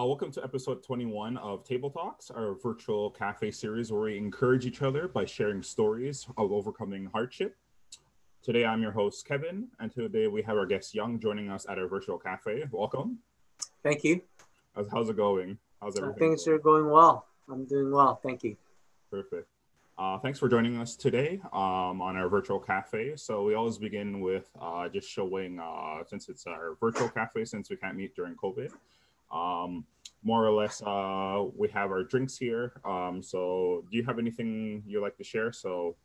Uh, welcome to episode 21 of Table Talks, our virtual cafe series where we encourage each other by sharing stories of overcoming hardship. Today, I'm your host, Kevin, and today we have our guest, Yong, joining us at our virtual cafe. Welcome. Thank you. How's, how's it going? How's Uh, everything? things going? are going well. I'm doing well. Thank you. Perfect. Uh, thanks for joining us today um, on our virtual cafe. So we always begin with uh, just showing, uh, since it's our virtual cafe, since we can't meet during COVID, um, more or less, uh, we have our drinks here. Um, so do you have anything you'd like to share? So,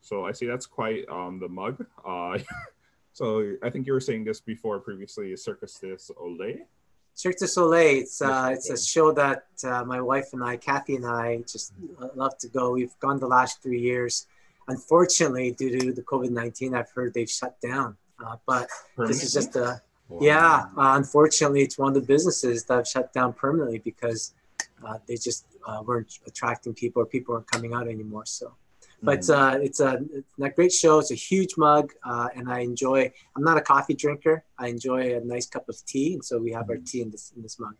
so I see that's quite um, the mug. Uh, so I think you were saying this before previously, Circus des Olay. Cirque du Soleil. It's uh, it's a show that uh, my wife and I, Kathy and I, just love to go. We've gone the last three years. Unfortunately, due to the COVID nineteen, I've heard they've shut down. Uh, but this is just a Wow. yeah. Uh, unfortunately, it's one of the businesses that have shut down permanently because uh, they just uh, weren't attracting people or people weren't coming out anymore. So. but Mhm. uh, it's a, it's a great show. It's a huge mug, uh, and I enjoy. I'm not a coffee drinker. I enjoy a nice cup of tea, and so we have our Mhm. tea in this in this mug.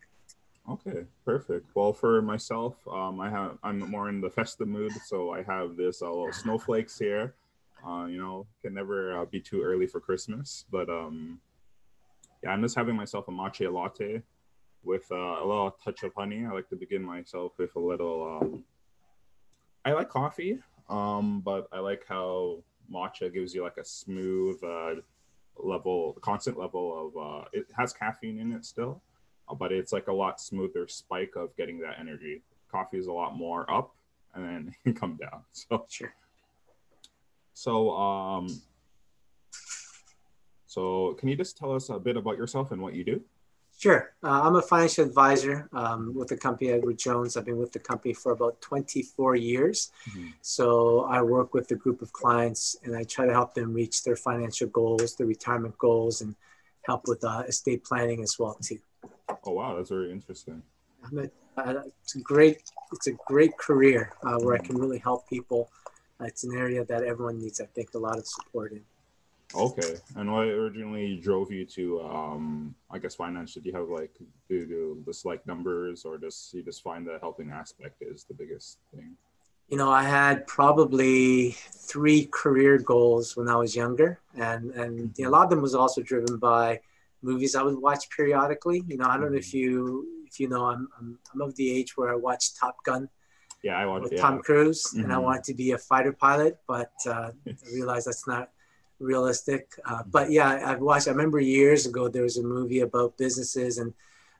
Okay, perfect. Well, for myself, um, I have I'm more in the festive mood, so I have this uh, little snowflakes here. Uh, you know, can never uh, be too early for Christmas, but um, yeah, I'm just having myself a matcha latte with uh, a little touch of honey. I like to begin myself with a little. Um, I like coffee, um, but I like how matcha gives you like a smooth uh, level, constant level of. Uh, it has caffeine in it still, uh, but it's like a lot smoother spike of getting that energy. Coffee is a lot more up and then come down. So Sure. so um so can you just tell us a bit about yourself and what you do? Sure. Uh, I'm a financial advisor um, with the company Edward Jones. I've been with the company for about 24 years. Mhm. So I work with a group of clients, and I try to help them reach their financial goals, their retirement goals, and help with uh, estate planning as well too. Oh wow, that's very interesting. I'm a, uh, it's a great it's a great career uh, where I can really help people. Uh, it's an area that everyone needs, I think, a lot of support in. Okay. And what originally drove you to um I guess finance? Did you have like do do just like numbers or just you just find that helping aspect is the biggest thing? You know, I had probably three career goals when I was younger, and and you know, a lot of them was also driven by movies I would watch periodically. You know, I don't know if you if you know, I'm I'm, I'm of the age where I watched Top Gun Yeah, I want with yeah. Tom Cruise, and I Mhm. wanted to be a fighter pilot, but uh, I realized that's not realistic. Uh, but yeah, I've watched. I remember years ago there was a movie about businesses, and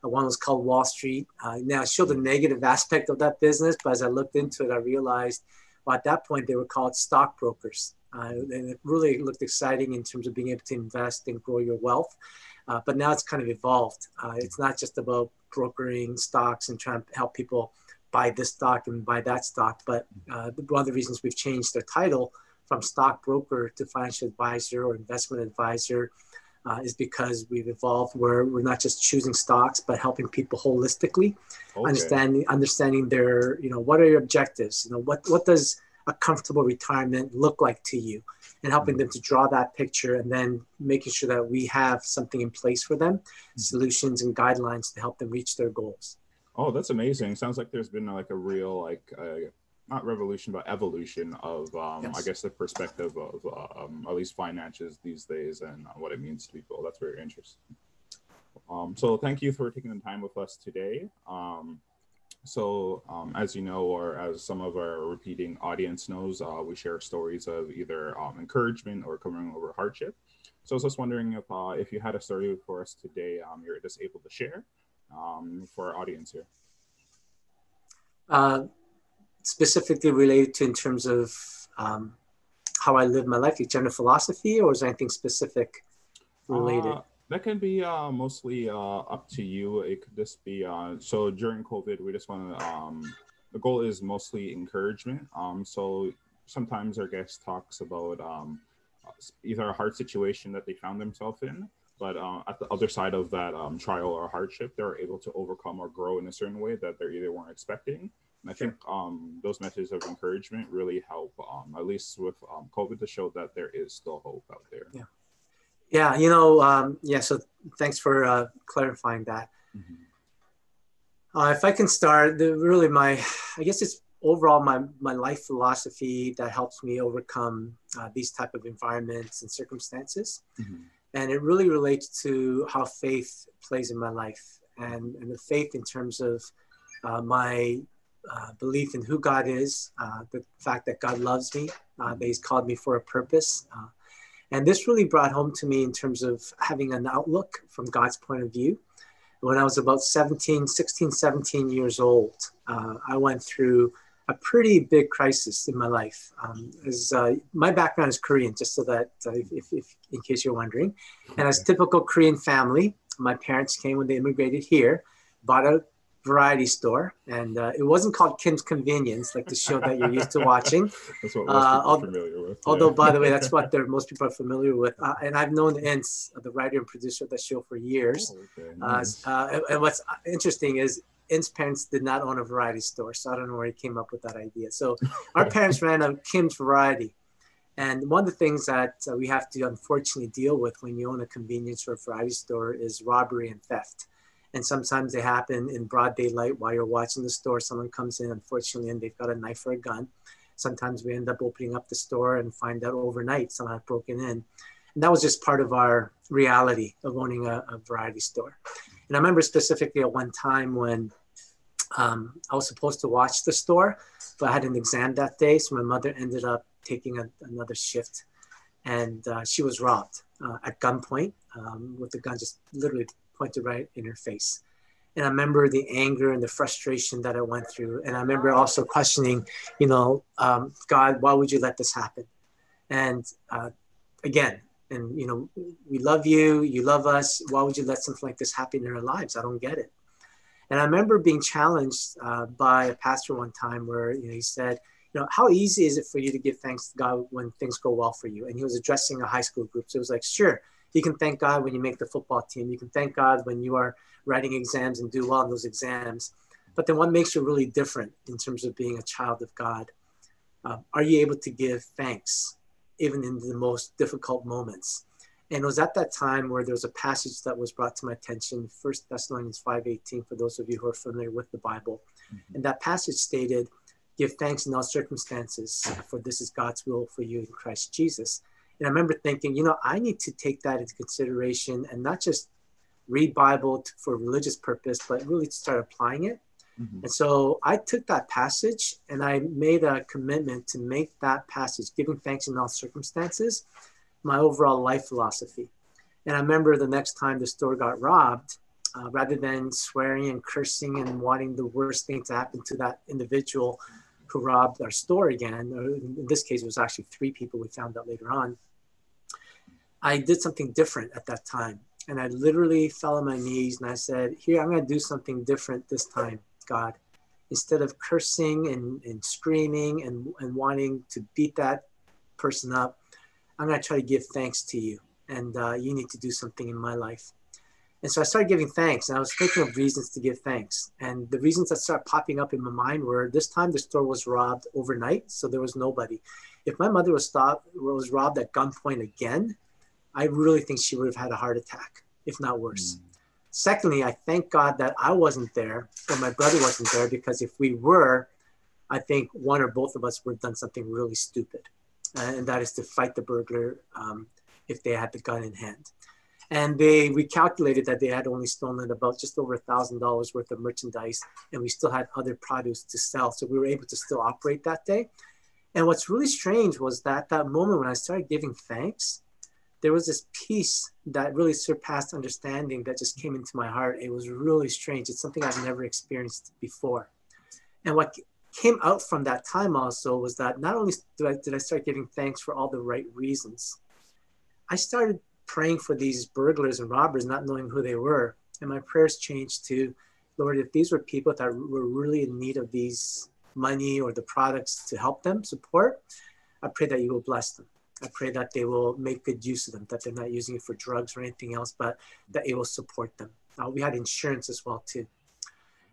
uh, one was called Wall Street. Uh, now it showed the negative aspect of that business, but as I looked into it, I realized, well, at that point they were called stockbrokers, uh, and it really looked exciting in terms of being able to invest and grow your wealth. Uh, but now it's kind of evolved. Uh, it's not just about brokering stocks and trying to help people buy this stock and buy that stock, but uh, one of the reasons we've changed the title from stockbroker to financial advisor or investment advisor uh, is because we've evolved where we're not just choosing stocks but helping people holistically Okay. understanding understanding their you know what are your objectives? You know what what does a comfortable retirement look like to you? And helping them to draw that picture and then making sure that we have something in place for them solutions and guidelines to help them reach their goals. Oh, that's amazing. Sounds like there's been like a real like uh, not revolution but evolution of um, I guess the perspective of um, at least finances these days and uh, what it means to people. That's very interesting. Um, so thank you for taking the time with us today. Um, so um, as you know, or as some of our repeating audience knows, uh, we share stories of either um, encouragement or coming over hardship. So I was just wondering if uh, if you had a story for us today, um, you're just able to share um, for our audience here. uh, specifically related to in terms of um, how I live my life, like general philosophy, or is there anything specific related? Uh, that can be uh, mostly uh, up to you. It could just be uh, so during COVID, we just want to. Um, the goal is mostly encouragement. Um, so sometimes our guest talks about um, either a hard situation that they found themselves in, but uh, at the other side of that um, trial or hardship, they're able to overcome or grow in a certain way that they either weren't expecting. And I think um, those messages of encouragement really help, um, at least with um, COVID, to show that there is still hope out there. Yeah. Yeah, you know, um, yeah. So thanks for uh, clarifying that. Mhm. Uh, if I can start, the, really my, I guess it's overall my, my life philosophy that helps me overcome uh, these type of environments and circumstances. Mm-hmm. And it really relates to how faith plays in my life and, and the faith in terms of uh, my uh, belief in who God is, uh, the fact that God loves me, uh, that He's called me for a purpose. Uh, and this really brought home to me in terms of having an outlook from God's point of view. When I was about 17, 16, 17 years old, uh, I went through a pretty big crisis in my life. Um, as, uh, my background is Korean, just so that, uh, if, if, in case you're wondering. And as typical Korean family, my parents came when they immigrated here, bought a variety store, and uh, it wasn't called Kim's Convenience, like the show that you're used to watching. that's what most uh, people are familiar with. Although, by the way, that's what most people are familiar with. Uh, and I've known Ins, the writer and producer of the show, for years. Oh, okay. Uh, nice. Uh, and, and what's interesting is Ins' parents did not own a variety store, so I don't know where he came up with that idea. So our parents ran a Kim's Variety. And one of the things that uh, we have to unfortunately deal with when you own a convenience or a variety store is robbery and theft. And sometimes they happen in broad daylight while you're watching the store. Someone comes in, unfortunately, and they've got a knife or a gun. Sometimes we end up opening up the store and find out overnight someone had broken in. And that was just part of our reality of owning a, a variety store. And I remember specifically at one time when um, I was supposed to watch the store, but I had an exam that day. So my mother ended up taking a, another shift and uh, she was robbed uh, at gunpoint um, with the gun just literally pointed right in her face. And I remember the anger and the frustration that I went through. And I remember also questioning, you know, um, God, why would you let this happen? And uh, again, and you know, we love you, you love us. Why would you let something like this happen in our lives? I don't get it. And I remember being challenged uh, by a pastor one time where you know, he said, you know, how easy is it for you to give thanks to God when things go well for you? And he was addressing a high school group. So it was like, sure, you can thank God when you make the football team. You can thank God when you are writing exams and do well in those exams. But then what makes you really different in terms of being a child of God? Uh, are you able to give thanks even in the most difficult moments? And it was at that time where there was a passage that was brought to my attention, First Thessalonians 5.18, for those of you who are familiar with the Bible. Mm-hmm. And that passage stated, give thanks in all circumstances, for this is God's will for you in Christ Jesus. And I remember thinking, you know, I need to take that into consideration and not just read Bible for religious purpose, but really to start applying it. Mm-hmm. And so I took that passage and I made a commitment to make that passage, giving thanks in all circumstances, my overall life philosophy. And I remember the next time the store got robbed, uh, rather than swearing and cursing and wanting the worst thing to happen to that individual who robbed our store again, in this case, it was actually three people we found out later on. I did something different at that time. And I literally fell on my knees and I said, Here, I'm going to do something different this time, God. Instead of cursing and, and screaming and, and wanting to beat that person up, I'm going to try to give thanks to you. And uh, you need to do something in my life. And so I started giving thanks and I was thinking of reasons to give thanks. And the reasons that started popping up in my mind were this time the store was robbed overnight, so there was nobody. If my mother was stopped was robbed at gunpoint again, I really think she would have had a heart attack, if not worse. Mm. Secondly, I thank God that I wasn't there or my brother wasn't there because if we were, I think one or both of us would have done something really stupid, uh, and that is to fight the burglar um, if they had the gun in hand. And they we calculated that they had only stolen about just over a thousand dollars worth of merchandise, and we still had other produce to sell, so we were able to still operate that day. And what's really strange was that that moment when I started giving thanks, there was this peace that really surpassed understanding that just came into my heart. It was really strange. It's something I've never experienced before. And what came out from that time also was that not only did I, did I start giving thanks for all the right reasons, I started praying for these burglars and robbers, not knowing who they were. And my prayers changed to, Lord, if these were people that were really in need of these money or the products to help them support, I pray that you will bless them. I pray that they will make good use of them, that they're not using it for drugs or anything else, but that it will support them. Uh, we had insurance as well too.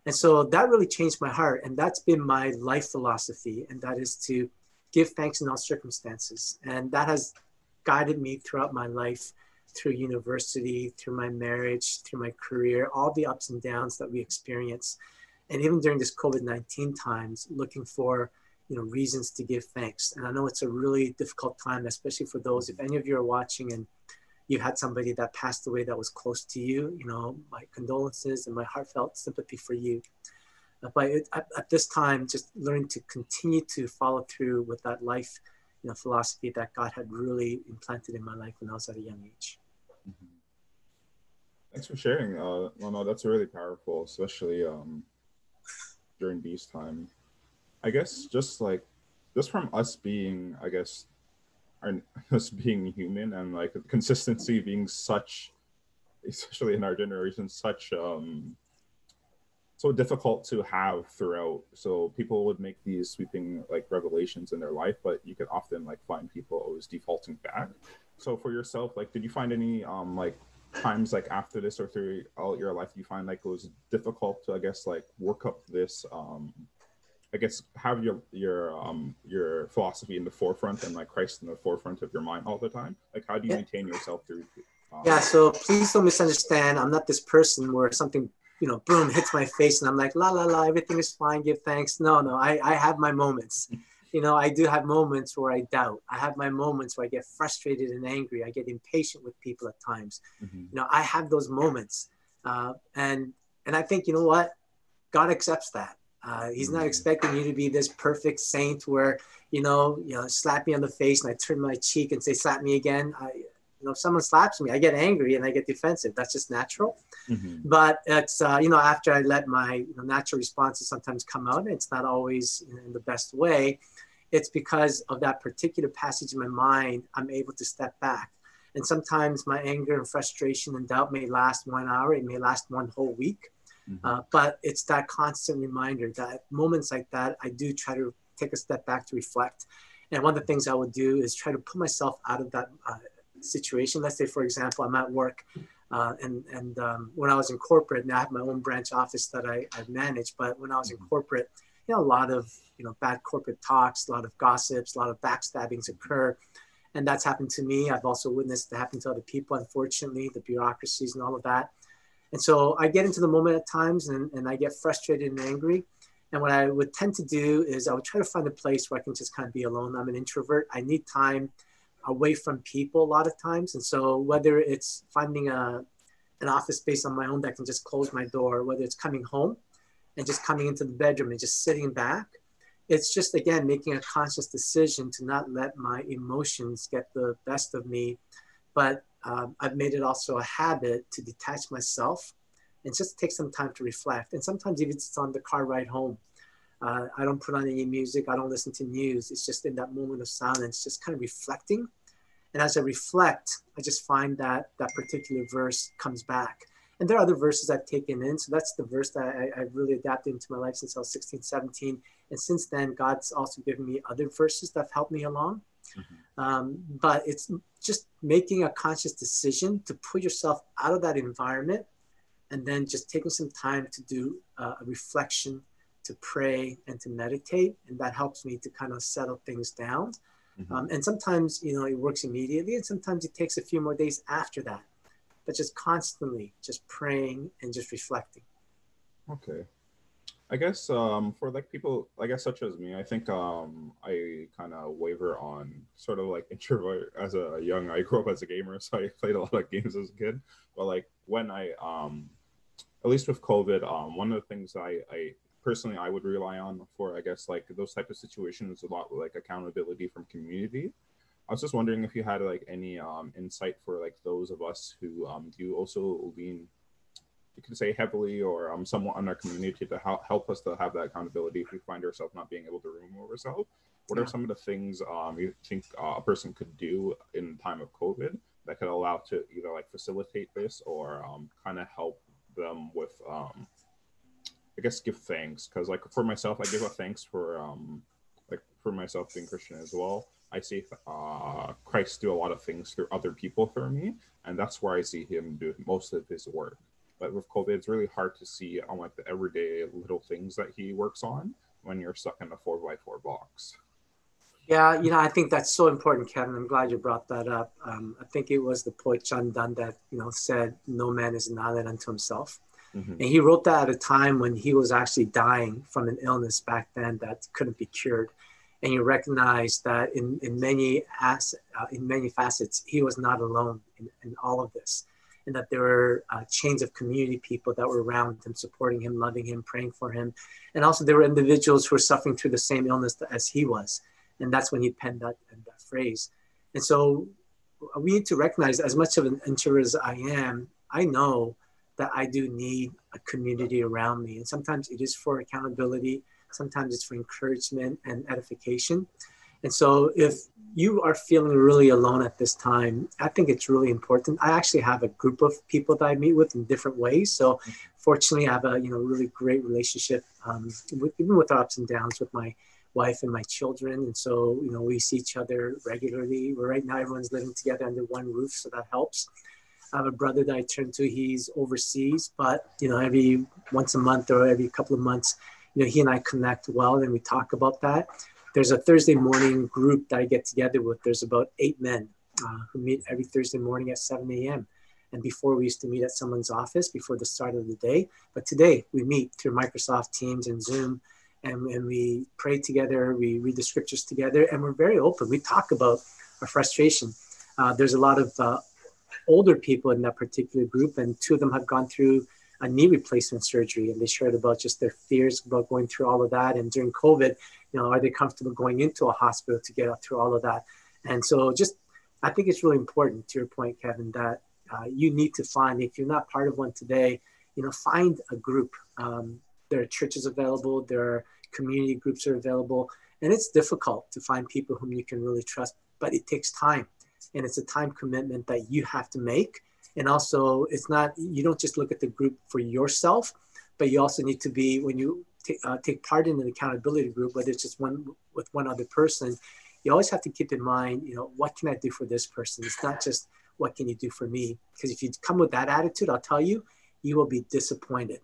And so that really changed my heart. And that's been my life philosophy. And that is to give thanks in all circumstances. And that has guided me throughout my life, through university, through my marriage, through my career, all the ups and downs that we experience. and even during this COVID-19 times, looking for you know reasons to give thanks. And I know it's a really difficult time, especially for those. If any of you are watching and you had somebody that passed away that was close to you, you know, my condolences and my heartfelt sympathy for you. But it, at, at, this time, just learning to continue to follow through with that life, you know, philosophy that God had really implanted in my life when I was at a young age. Mm-hmm. Thanks for sharing. Uh, well, no, that's really powerful, especially um, during these time. I guess just like just from us being, I guess, our, us being human and like consistency being such, especially in our generation, such um, so difficult to have throughout. So people would make these sweeping like revelations in their life, but you could often like find people always defaulting back. So for yourself, like, did you find any um like times like after this or through all your life you find like it was difficult to I guess like work up this um I guess have your your um your philosophy in the forefront and like Christ in the forefront of your mind all the time? Like how do you yeah. maintain yourself through? Um, yeah, so please don't misunderstand. I'm not this person where something you know boom hits my face and I'm like la la la everything is fine. Give thanks. No, no, I I have my moments. you know, I do have moments where I doubt. I have my moments where I get frustrated and angry. I get impatient with people at times. Mm-hmm. You know, I have those moments, uh, and and I think you know what, God accepts that. Uh, he's not expecting you to be this perfect saint where you know, you know, slap me on the face and I turn my cheek and say, "Slap me again." I, you know, if someone slaps me, I get angry and I get defensive. That's just natural. Mm-hmm. But it's uh, you know, after I let my you know, natural responses sometimes come out, it's not always in the best way. It's because of that particular passage in my mind. I'm able to step back. And sometimes my anger and frustration and doubt may last one hour. It may last one whole week. Mm-hmm. Uh, but it's that constant reminder that moments like that, I do try to take a step back to reflect. And one of the things I would do is try to put myself out of that uh, situation. Let's say, for example, I'm at work, uh, and and um, when I was in corporate, now I have my own branch office that I, I manage. But when I was in mm-hmm. corporate, you know, a lot of you know bad corporate talks, a lot of gossips, a lot of backstabbings occur, and that's happened to me. I've also witnessed it happen to other people. Unfortunately, the bureaucracies and all of that. And so I get into the moment at times and, and I get frustrated and angry. And what I would tend to do is I would try to find a place where I can just kind of be alone. I'm an introvert. I need time away from people a lot of times. And so whether it's finding a, an office space on my own that can just close my door, whether it's coming home and just coming into the bedroom and just sitting back, it's just again making a conscious decision to not let my emotions get the best of me, but um, I've made it also a habit to detach myself and just take some time to reflect. And sometimes even it's on the car ride home. Uh, I don't put on any music. I don't listen to news. It's just in that moment of silence, just kind of reflecting. And as I reflect, I just find that that particular verse comes back. And there are other verses I've taken in. So that's the verse that I, have really adapted into my life since I was 16, 17. And since then, God's also given me other verses that have helped me along. Mm-hmm. Um, but it's just making a conscious decision to put yourself out of that environment and then just taking some time to do uh, a reflection, to pray, and to meditate. And that helps me to kind of settle things down. Mm-hmm. Um, and sometimes, you know, it works immediately, and sometimes it takes a few more days after that. But just constantly just praying and just reflecting. Okay. I guess um, for like people, I guess such as me, I think um, I kind of waver on sort of like introvert as a young. I grew up as a gamer, so I played a lot of games as a kid. But like when I, um, at least with COVID, um, one of the things I, I personally I would rely on for I guess like those type of situations a lot like accountability from community. I was just wondering if you had like any um, insight for like those of us who um, do also lean you can say heavily or um, somewhat on our community to help, help us to have that accountability if we find ourselves not being able to remove ourselves what yeah. are some of the things um, you think uh, a person could do in time of covid that could allow to either like facilitate this or um, kind of help them with um, i guess give thanks? Because like for myself i give a thanks for um, like for myself being christian as well. I see uh, christ do a lot of things through other people through me and that's where i see him do most of his work but with COVID, it's really hard to see on like the everyday little things that he works on when you're stuck in a four by four box. Yeah, you know, I think that's so important, Kevin. I'm glad you brought that up. Um, I think it was the poet John Donne that you know said, "No man is an island unto himself." Mm-hmm. And he wrote that at a time when he was actually dying from an illness back then that couldn't be cured. And you recognize that in, in many as, uh, in many facets, he was not alone in, in all of this, and that there were uh, chains of community people that were around him, supporting him, loving him, praying for him, and also there were individuals who were suffering through the same illness as he was, and that's when he penned that, that phrase. And so we need to recognize, as much of an introvert as I am, I know that I do need a community around me. And sometimes it is for accountability, sometimes it's for encouragement and edification. And so if you are feeling really alone at this time, I think it's really important. I actually have a group of people that I meet with in different ways. So fortunately, I have a you know really great relationship, um, with, even with ups and downs with my wife and my children. And so you know we see each other regularly. Right now, everyone's living together under one roof, so that helps. I have a brother that I turn to. He's overseas, but you know, every once a month or every couple of months, you know, he and I connect well and we talk about that. There's a Thursday morning group that I get together with. There's about eight men uh, who meet every Thursday morning at 7 a.m. And before we used to meet at someone's office before the start of the day, but today we meet through Microsoft Teams and Zoom, and, and we pray together. We read the scriptures together, and we're very open. We talk about our frustration. Uh, there's a lot of uh, older people in that particular group, and two of them have gone through a knee replacement surgery, and they shared about just their fears about going through all of that. And during COVID, you know, are they comfortable going into a hospital to get through all of that? And so, just I think it's really important to your point, Kevin, that uh, you need to find if you're not part of one today, you know, find a group. Um, there are churches available, there are community groups are available, and it's difficult to find people whom you can really trust, but it takes time and it's a time commitment that you have to make and also it's not you don't just look at the group for yourself but you also need to be when you t- uh, take part in an accountability group whether it's just one with one other person you always have to keep in mind you know what can i do for this person? It's not just what can you do for me? Because if you come with that attitude i'll tell you you will be disappointed.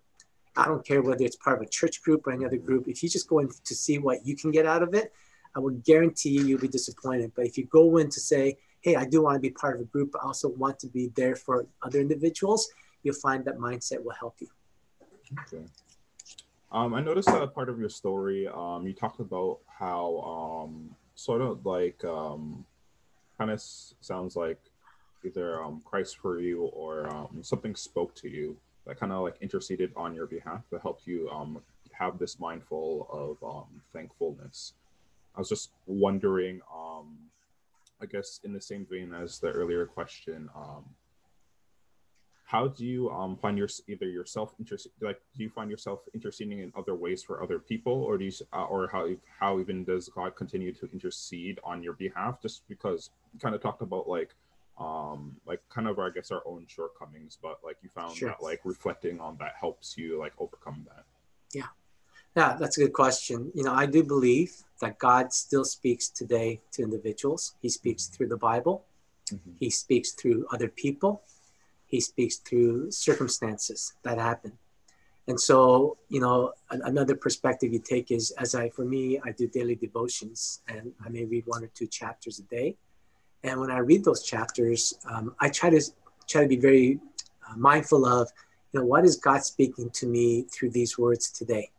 I don't care whether it's part of a church group or any other group. If you just go in to see what you can get out of it i will guarantee you you'll be disappointed. But if you go in to say hey, I do want to be part of a group, but I also want to be there for other individuals, you'll find that mindset will help you. Okay. Um, I noticed that part of your story, um, you talked about how um, sort of like um, kind of sounds like either um, Christ for you or um, something spoke to you that kind of like interceded on your behalf to help you have this mindful of thankfulness. I was just wondering, um, I guess in the same vein as the earlier question, um, how do you um, find your either yourself interest like do you find yourself interceding in other ways for other people, or do you uh, or how how even does God continue to intercede on your behalf? Just because you kind of talked about like um like kind of I guess our own shortcomings, but like you found sure. that like reflecting on that helps you like overcome that. Yeah. Yeah, that's a good question. You know, I do believe that God still speaks today to individuals. He speaks through the Bible, mm-hmm. He speaks through other people, He speaks through circumstances that happen. And so, you know, another perspective you take is as I, for me, I do daily devotions and I may read one or two chapters a day. And when I read those chapters, um, I try to try to be very uh, mindful of, you know, what is God speaking to me through these words today?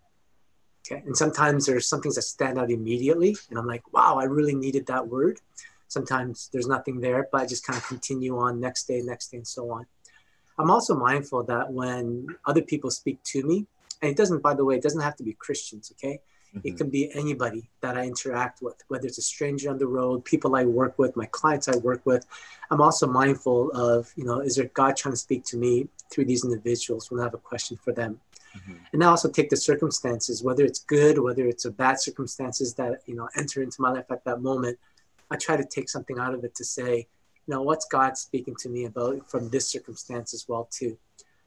Okay. And sometimes there's some things that stand out immediately. And I'm like, wow, I really needed that word. Sometimes there's nothing there, but I just kind of continue on next day, next day, and so on. I'm also mindful that when other people speak to me, and it doesn't, by the way, it doesn't have to be Christians, okay? Mm-hmm. It can be anybody that I interact with, whether it's a stranger on the road, people I work with, my clients I work with. I'm also mindful of, you know, is there God trying to speak to me through these individuals when I have a question for them? Mm-hmm. And I also take the circumstances, whether it's good, whether it's a bad circumstances that you know enter into my life at that moment. I try to take something out of it to say, you know, what's God speaking to me about from this circumstance as well too.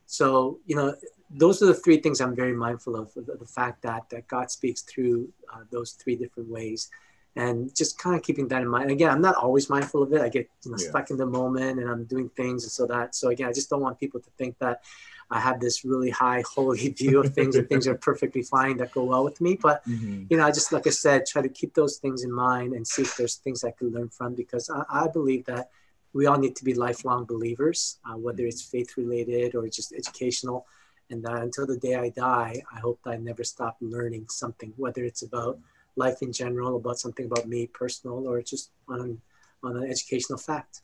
So you know, those are the three things I'm very mindful of: the, fact that that God speaks through uh, those three different ways, and just kind of keeping that in mind. Again, I'm not always mindful of it. I get you know yeah. stuck in the moment, and I'm doing things, and so that. So again, I just don't want people to think that I have this really high holy view of things and things are perfectly fine that go well with me. But mm-hmm. you know, I just like I said, try to keep those things in mind and see if there's things I can learn from because I, I believe that we all need to be lifelong believers, uh, whether it's mm-hmm. faith related or just educational. And that until the day I die, I hope that I never stop learning something, whether it's about life in general, about something about me personal, or just on, on an educational fact.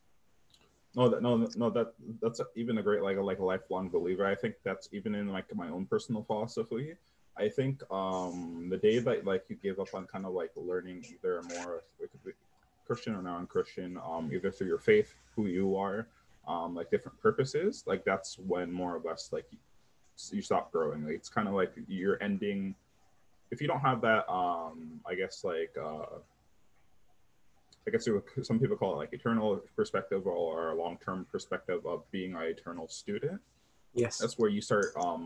No, that no, no, that that's even a great like a like a lifelong believer. I think that's even in like my own personal philosophy. I think um the day that like you give up on kind of like learning either more Christian or non-Christian, um, either through your faith, who you are, um, like different purposes, like that's when more or less like you, you stop growing. Like, it's kind of like you're ending. If you don't have that, um, I guess like uh, I guess some people call it like eternal perspective or a long-term perspective of being an eternal student. Yes, that's where you start um,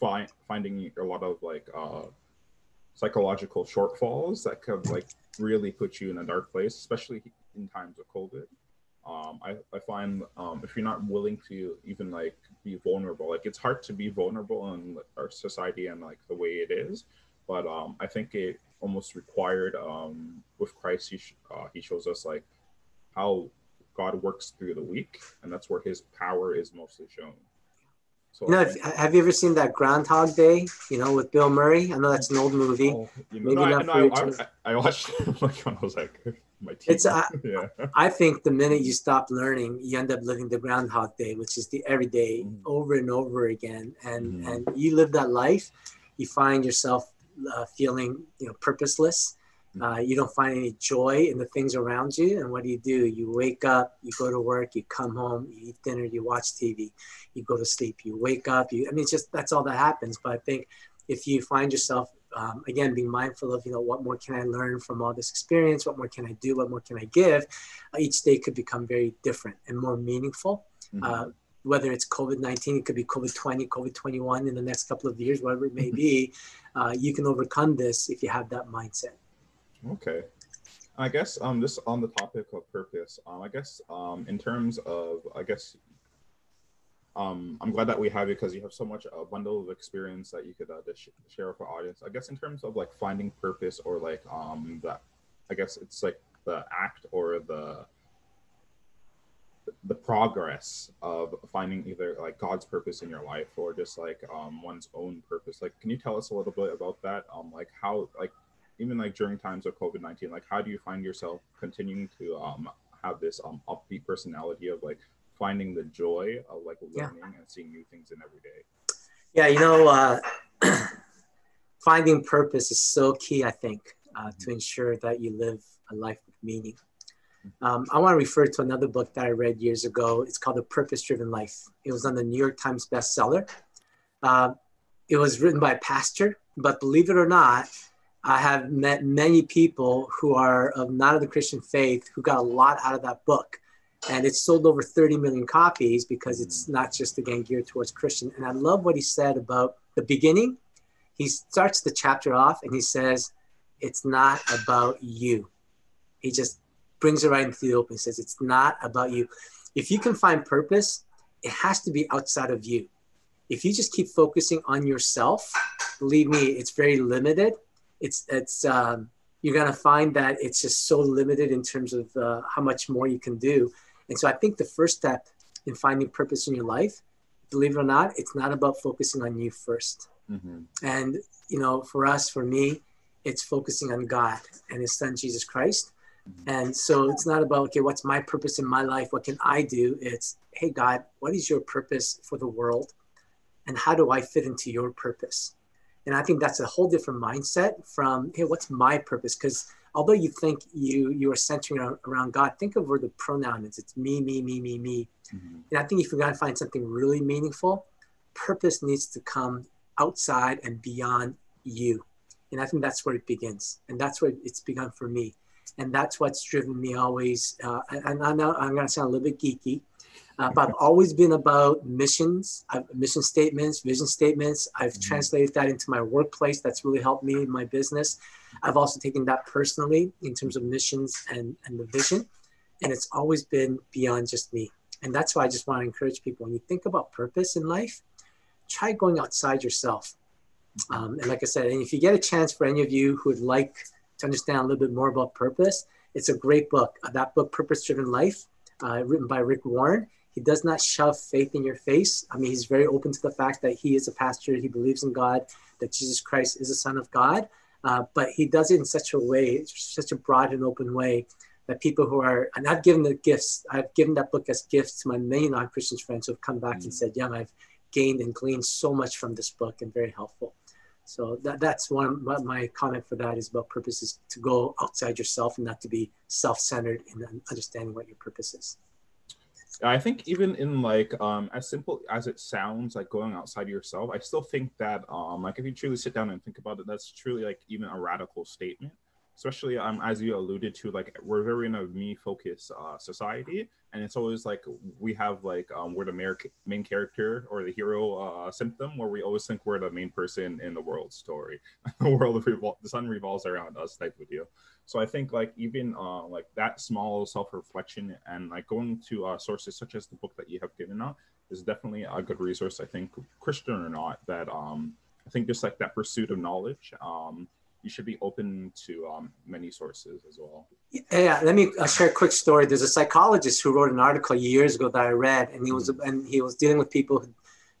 find, finding a lot of like uh, psychological shortfalls that could like really put you in a dark place, especially in times of COVID. Um, I, I find um, if you're not willing to even like be vulnerable, like it's hard to be vulnerable in our society and like the way it is, but um, I think it almost required um, with Christ. He sh- uh, he shows us like how God works through the week, and that's where His power is mostly shown. So you know, if, have you ever seen that Groundhog Day? You know, with Bill Murray. I know that's an old movie. Oh, Maybe no, not I, no, I, I, I, watched it like when I was like my teen. It's uh, yeah. I think the minute you stop learning, you end up living the Groundhog Day, which is the everyday mm. over and over again. And mm. and you live that life, you find yourself uh, feeling you know purposeless uh, you don't find any joy in the things around you. And what do you do? You wake up, you go to work, you come home, you eat dinner, you watch TV, you go to sleep, you wake up. You, I mean, just that's all that happens. But I think if you find yourself, um, again, being mindful of, you know, what more can I learn from all this experience? What more can I do? What more can I give? Uh, each day could become very different and more meaningful. Mm-hmm. Uh, whether it's COVID 19, it could be COVID 20, COVID 21 in the next couple of years, whatever it may be, uh, you can overcome this if you have that mindset. Okay. I guess um this on the topic of purpose. Um, I guess um in terms of I guess um I'm glad that we have you because you have so much a bundle of experience that you could uh, sh- share with our audience. I guess in terms of like finding purpose or like um that I guess it's like the act or the the progress of finding either like God's purpose in your life or just like um one's own purpose. Like, can you tell us a little bit about that? Um, like how like even like during times of COVID nineteen, like how do you find yourself continuing to um have this um upbeat personality of like finding the joy of like learning yeah. and seeing new things in every day? Yeah, you know, uh, finding purpose is so key. I think uh, mm-hmm. to ensure that you live a life with meaning. Um, I want to refer to another book that I read years ago. It's called The Purpose Driven Life. It was on the New York Times bestseller. Uh, it was written by a pastor, but believe it or not, I have met many people who are of not of the Christian faith who got a lot out of that book. And it's sold over 30 million copies because it's not just again geared towards Christian. And I love what he said about the beginning. He starts the chapter off and he says, It's not about you. He just brings it right into the open, says, It's not about you. If you can find purpose, it has to be outside of you. If you just keep focusing on yourself, believe me, it's very limited it's it's um, you're gonna find that it's just so limited in terms of uh, how much more you can do. And so I think the first step in finding purpose in your life, believe it or not, it's not about focusing on you 1st mm-hmm. And you know, for us, for me, it's focusing on God and His Son Jesus Christ. And so it's not about okay, what's my purpose in my life? What can I do? It's hey God, what is your purpose for the world? And how do I fit into your purpose? And I think that's a whole different mindset from, hey, what's my purpose? Because although you think you you are centering around God, think of where the pronoun is. It's me, me, me, me, me. Mm-hmm. And I think if you're going to find something really meaningful, purpose needs to come outside and beyond you. And I think that's where it begins. And that's where it's begun for me. And that's what's driven me always. Uh, and I know I'm going to sound a little bit geeky, uh, but I've always been about missions, mission statements, vision statements. I've mm-hmm. translated that into my workplace. That's really helped me in my business. I've also taken that personally in terms of missions and, and the vision. And it's always been beyond just me. And that's why I just want to encourage people when you think about purpose in life, try going outside yourself. Um, and like I said, and if you get a chance for any of you who would like to understand a little bit more about purpose, it's a great book. Uh, that book, Purpose Driven Life, uh, written by Rick Warren He does not shove faith in your face. I mean, he's very open to the fact that he is a pastor. He believes in God, that Jesus Christ is the Son of God. Uh, but he does it in such a way, such a broad and open way that people who are, and I've given the gifts, I've given that book as gifts to my many non Christian friends who have come back mm-hmm. and said, Yeah, I've gained and gleaned so much from this book and very helpful. So that, that's one, my comment for that is about purpose is to go outside yourself and not to be self centered in understanding what your purpose is. I think even in like um, as simple as it sounds, like going outside yourself, I still think that um, like if you truly sit down and think about it, that's truly like even a radical statement especially um, as you alluded to like we're very in a me focused uh, society and it's always like we have like um, we're the main, character or the hero uh, symptom where we always think we're the main person in the world story. The world revol- the sun revolves around us type of deal. So i think like even uh, like that small self-reflection and like going to uh, sources such as the book that you have given out is definitely a good resource i think christian or not that um i think just like that pursuit of knowledge um you should be open to um, many sources as well. Yeah, let me uh, share a quick story. There's a psychologist who wrote an article years ago that I read, and he was mm-hmm. and he was dealing with people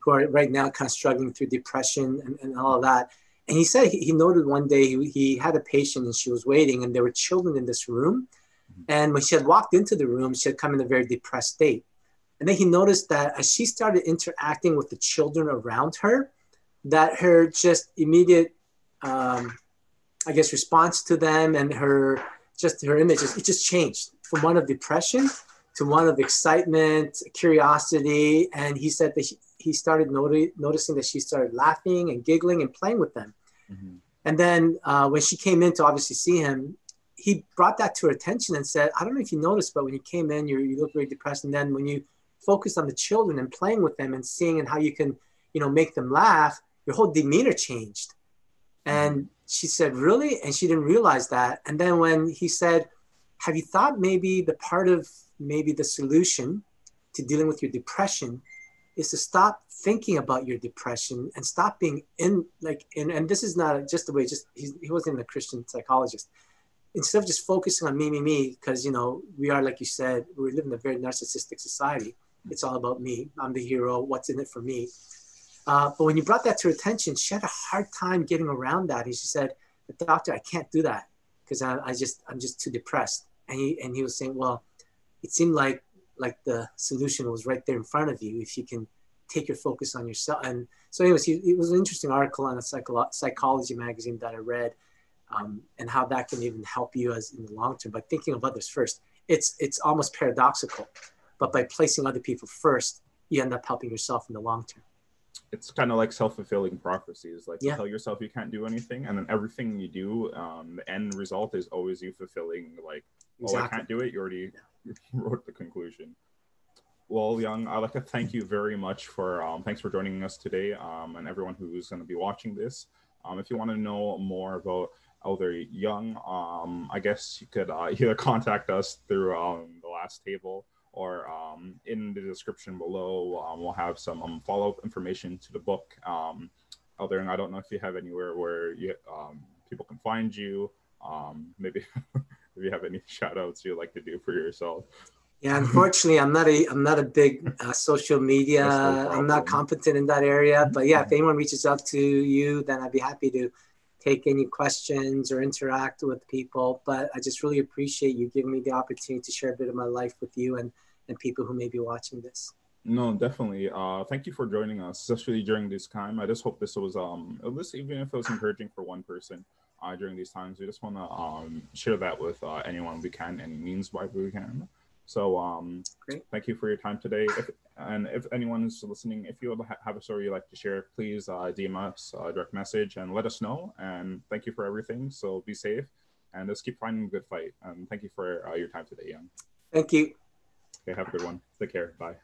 who are right now kind of struggling through depression and, and all of that. And he said he, he noted one day he, he had a patient and she was waiting, and there were children in this room. Mm-hmm. And when she had walked into the room, she had come in a very depressed state. And then he noticed that as she started interacting with the children around her, that her just immediate um, I guess, response to them and her just her image, it just changed from one of depression to one of excitement, curiosity. And he said that he, he started noti- noticing that she started laughing and giggling and playing with them. Mm-hmm. And then uh, when she came in to obviously see him, he brought that to her attention and said, I don't know if you noticed, but when you came in, you you look very depressed. And then when you focus on the children and playing with them and seeing and how you can, you know, make them laugh, your whole demeanor changed. And mm-hmm she said, Really? And she didn't realize that. And then when he said, Have you thought maybe the part of maybe the solution to dealing with your depression is to stop thinking about your depression and stop being in like in, and this is not just the way just he wasn't a christian psychologist. Instead of just focusing on me me me because you know we are like you said we live in a very narcissistic society. It's all about me. I'm the hero. What's in it for me uh, but when you brought that to her attention, she had a hard time getting around that. And she said, "Doctor, I can't do that because I, I, just I'm just too depressed." And he and he was saying, "Well, it seemed like like the solution was right there in front of you if you can take your focus on yourself." And so, anyways, he, it was an interesting article on a psycho- psychology magazine that I read, um, and how that can even help you as in the long term by thinking of others first. It's it's almost paradoxical, but by placing other people first, you end up helping yourself in the long term it's kind of like self-fulfilling prophecies like yeah. you tell yourself you can't do anything and then everything you do um, the end result is always you fulfilling like exactly. oh i can't do it you already yeah. wrote the conclusion well Yong i'd like to thank you very much for um, thanks for joining us today um, and everyone who's going to be watching this um, if you want to know more about elder Yong um, i guess you could uh, either contact us through um, the last table or um, in the description below, um, we'll have some um, follow up information to the book. Um, Elder, I don't know if you have anywhere where you, um, people can find you. Um, maybe if you have any shout outs you'd like to do for yourself. Yeah, unfortunately, I'm not a I'm not a big uh, social media. No I'm not competent in that area. But yeah, if mm-hmm. anyone reaches out to you, then I'd be happy to take any questions or interact with people. But I just really appreciate you giving me the opportunity to share a bit of my life with you and, and people who may be watching this. No, definitely. Uh, thank you for joining us, especially during this time. I just hope this was um, at least even if it was encouraging for one person uh, during these times. We just want to um, share that with uh, anyone we can, any means by we can. So um, Great. thank you for your time today. If, and if anyone is listening, if you have a story you'd like to share, please uh, DM us, uh, direct message, and let us know. And thank you for everything. So be safe and let's keep finding a good fight. And thank you for uh, your time today, Yong. Thank you. Okay, have a good one. Take care. Bye.